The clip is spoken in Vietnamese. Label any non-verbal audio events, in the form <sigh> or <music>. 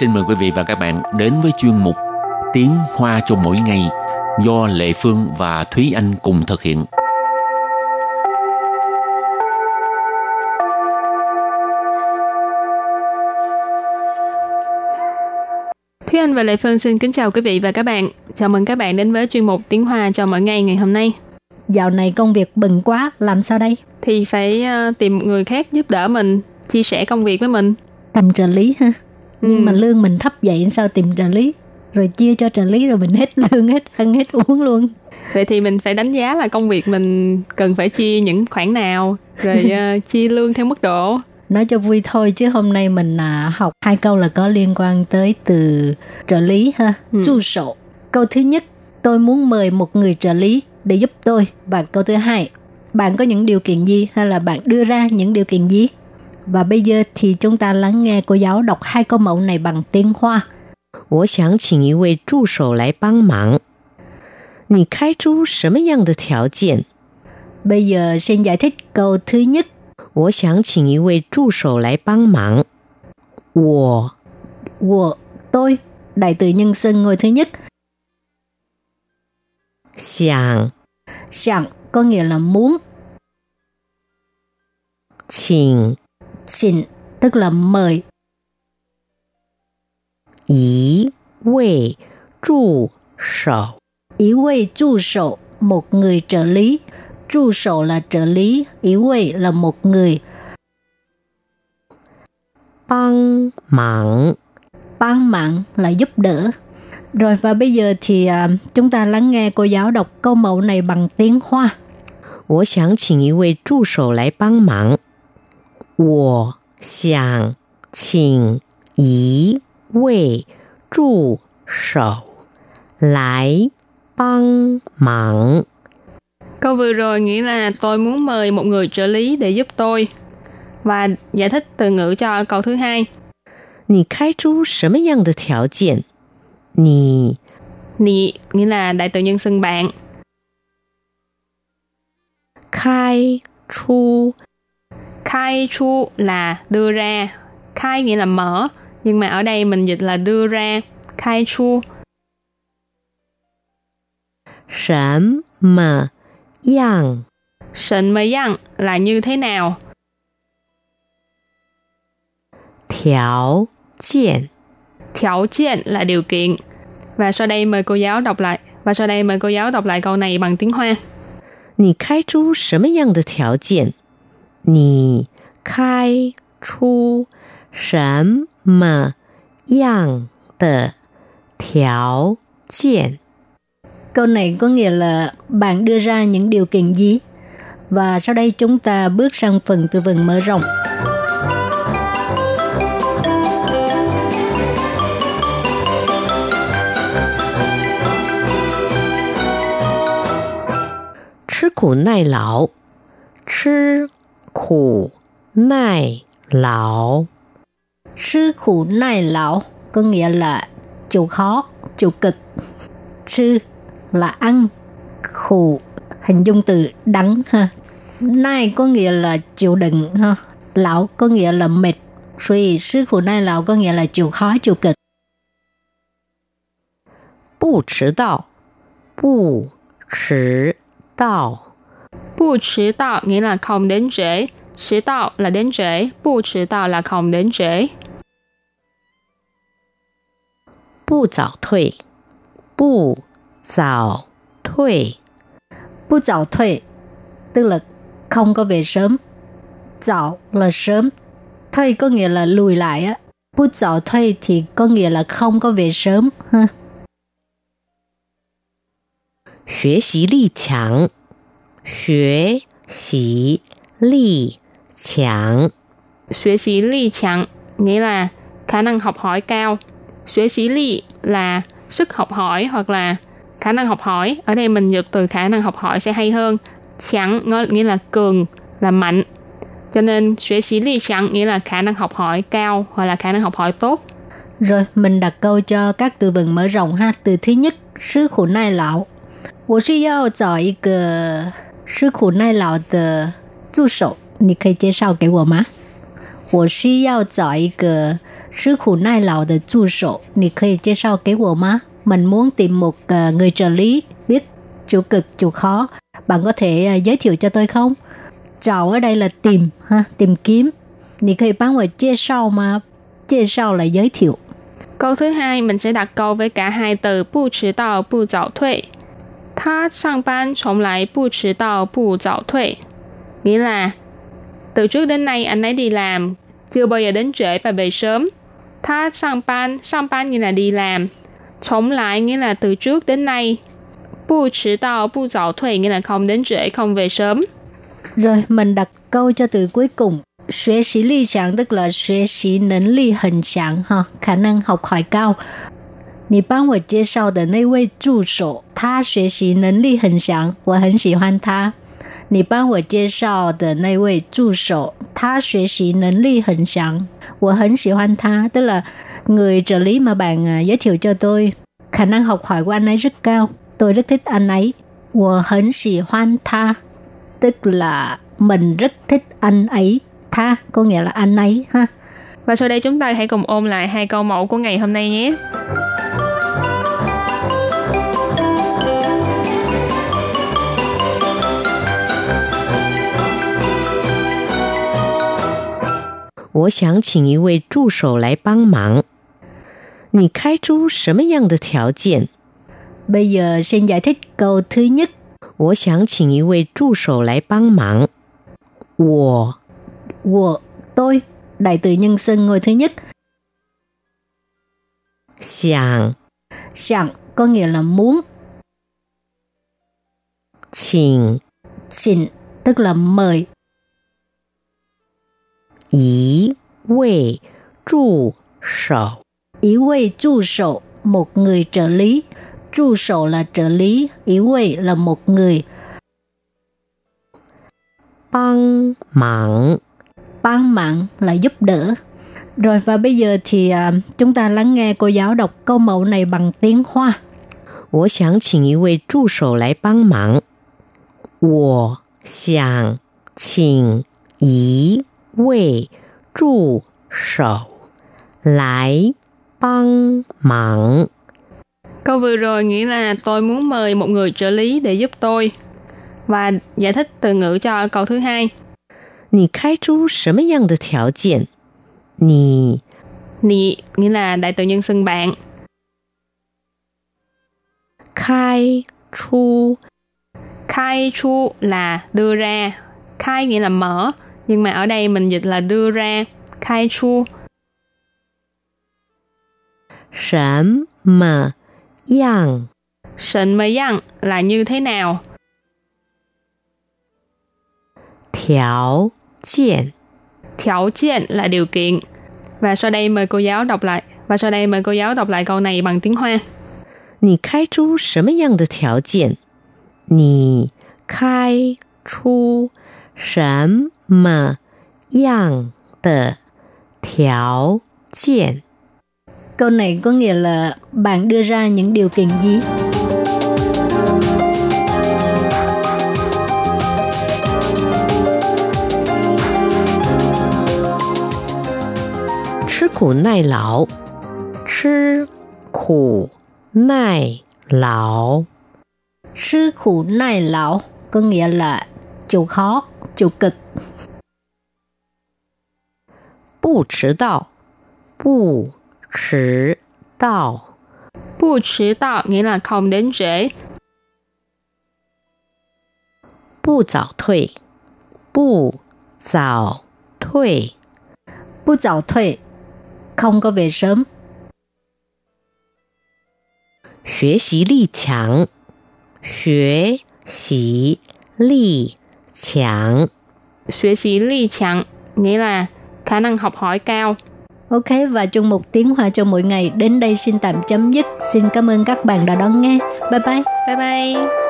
xin mời quý vị và các bạn đến với chuyên mục Tiếng Hoa cho mỗi ngày do Lệ Phương và Thúy Anh cùng thực hiện. Thúy Anh và Lệ Phương xin kính chào quý vị và các bạn. Chào mừng các bạn đến với chuyên mục Tiếng Hoa cho mỗi ngày ngày hôm nay. Dạo này công việc bận quá, làm sao đây? Thì phải uh, tìm người khác giúp đỡ mình, chia sẻ công việc với mình. Tìm trợ lý ha. Nhưng Ừ. mà lương mình thấp vậy sao tìm trợ lý? Rồi chia cho trợ lý rồi mình hết <laughs> lương, hết ăn, hết uống luôn. Vậy thì mình phải đánh giá là công việc mình cần phải chia những khoản nào, rồi <laughs> uh, chia lương theo mức độ. Nói cho vui thôi chứ hôm nay mình à, học hai câu là có liên quan tới từ trợ lý ha, Ừ. chu sổ. Câu thứ nhất, tôi muốn mời một người trợ lý để giúp tôi. Và câu thứ hai, bạn có những điều kiện gì hay là bạn đưa ra những điều kiện gì? Và bây giờ thì chúng ta lắng nghe cô giáo đọc hai câu mẫu này bằng tiếng Hoa. 我想请一位助手来帮忙。你开出什么样的条件？ Bây giờ xin giải thích câu thứ nhất. 我想请一位助手来帮忙。我 của tôi đại từ nhân xưng ngôi thứ nhất 想 sẵn có nghĩa là muốn 请 xin tức là mời 一位助手 ý quay chu sổ một người trợ lý chu sổ là trợ lý ý quay là một người 帮忙。 ban mạng là giúp đỡ rồi và bây giờ thì à, chúng ta lắng nghe cô giáo đọc câu mẫu này bằng tiếng hoa 我想请一位助手来帮忙。 我想请一位助手来帮忙。 Câu vừa rồi nghĩa là tôi muốn mời một người trợ lý để giúp tôi. Và giải thích từ ngữ cho câu thứ hai. 你开出什么样的条件？你 Nì nghĩa là đại từ nhân xưng bạn. 开出 Khai chu là đưa ra. Khai nghĩa là mở. Nhưng mà ở đây mình dịch là đưa ra. Khai chu 什么样 sịnh mơ yang là như thế nào. 条件？ Thiểu kiện là điều kiện. Và sau đây mời cô giáo đọc lại. Và sau đây mời cô giáo đọc lại câu này bằng tiếng Hoa. 你开出什么样的条件？ 你开出什么样的条件？ câu này có nghĩa là bạn đưa ra những điều kiện gì và sau đây chúng ta bước sang phần từ vựng mở rộng 吃苦耐劳，吃 苦耐劳， sư khủ nai lão có nghĩa là chịu khó, chịu cực. Sư là ăn, khủ hình dung từ đắng ha. Nai có nghĩa là chịu đựng ha. Lão có nghĩa là mệt. Suy sư khủ nai lão có nghĩa là chịu khó, chịu cực. 不迟到，不迟到， Bu迟到nghĩa là không đến trễ.迟到là đến trễ. Bu迟到là không đến trễ. 不早退，不早退， Bu chào thuê tức là không có về sớm. Chào là sớm. Thuê có nghĩa là lùi lại á. Bu chào thuê thì có nghĩa là không có về sớm ha. 学习力强， 学习力强， Xuế sĩ ly chẳng nghĩa là khả năng học hỏi cao. Xuế sĩ ly là sức học hỏi hoặc là khả năng học hỏi. Ở đây mình dịch từ khả năng học hỏi sẽ hay hơn. Chẳng ngó- nghĩa là cường, là mạnh. Cho nên xuế sĩ ly chẳng nghĩa là khả năng học hỏi cao hoặc là khả năng học hỏi tốt. Rồi mình đặt câu cho các từ vựng mở rộng ha. Từ thứ nhất, sư khổ nai lão. 我是要找一个 吃苦耐劳的助手，你可以介绍给我吗？我需要找一个 吃苦耐劳的助手，你可以介绍给我吗？Mình muốn tìm một uh, người trợ lý biết chịu cực chịu khó. Bạn có thể uh, giới thiệu cho tôi không?找 ở đây là tìm ha, tìm kiếm. 你可以帮我介绍吗？介绍 là giới thiệu. Câu thứ hai mình sẽ đặt câu với cả hai từ 不迟到不早退。 他上班从来不迟到不早退，nghĩa là từ trước đến nay anh ấy đi làm chưa bao giờ đến trễ và về sớm. Tha sang ban, sang ban nghĩa là đi làm. Chống lại nghĩa là từ trước đến nay. Bu trì đạo, bu dạo thuê nghĩa là không đến trễ, không về sớm. Rồi, mình đặt câu cho từ cuối cùng. 学习力强 tức là 学习能力很强哈，khả năng học hỏi cao. 你帮我介绍的那位助手，他学习能力很强，我很喜欢他。你帮我介绍的那位助手，他学习能力很强，我很喜欢他。Tức là người trợ lý mà bạn giới thiệu cho tôi, khả năng học hỏi của anh ấy rất cao, tôi rất thích anh ấy. 我很喜欢他 tức là mình rất thích anh ấy. Tha có nghĩa là anh ấy ha. Và sau đây chúng ta hãy cùng ôm lại hai câu mẫu của ngày hôm nay nhé. 我想请一位助手来帮忙。你开出什么样的条件？Bây giờ xin giải thích câu thứ nhất. 我想请一位助手来帮忙。我，我 tôi đại từ nhân xưng ngôi thứ nhất. 想，想 có nghĩa là muốn. 请，请 tức là mời. 一位助手，一位助手 một người trợ lý. Trụ sổ là trợ lý, ý vị là một người. Bang mạng Bang mạng là giúp đỡ. Rồi và bây giờ thì uh, chúng ta lắng nghe cô giáo đọc câu mẫu này bằng tiếng Hoa. 我想请一位助手来帮忙。我想请一 位助手来帮忙。Câu vừa rồi nghĩa là tôi muốn mời một người trợ lý để giúp tôi. Và giải thích từ ngữ cho câu thứ hai. 你开出什么样的条件？你你 nghĩa là đại từ nhân xưng bạn. 开出khai chu là đưa ra. Khai nghĩa là mở nhưng mà ở đây mình dịch là đưa ra khai chu 什么样什么样 là như thế nào条kiện条kiện là điều kiện Và sau đây mời cô giáo đọc lại Và sau đây mời cô giáo đọc lại câu này bằng tiếng Hoa 你开出什么样的条件？你开出什 么样的条件？Câu này có nghĩa là bạn đưa ra những điều kiện gì? Chứ khổ nai lão Chứ khổ nai lão Chứ khổ nai lão có nghĩa là chịu khó, chịu cực. 不迟到，不迟到，不迟到 nghĩa là không đến trễ. 不早退，不早退，不早退 không có về sớm. 学习力强，学习力 强，学习力强 nghĩa là khả năng học hỏi cao. Ok và chung một tiếng hoa cho mỗi ngày đến đây xin tạm chấm dứt. Xin cảm ơn các bạn đã đón nghe. Bye bye. Bye bye.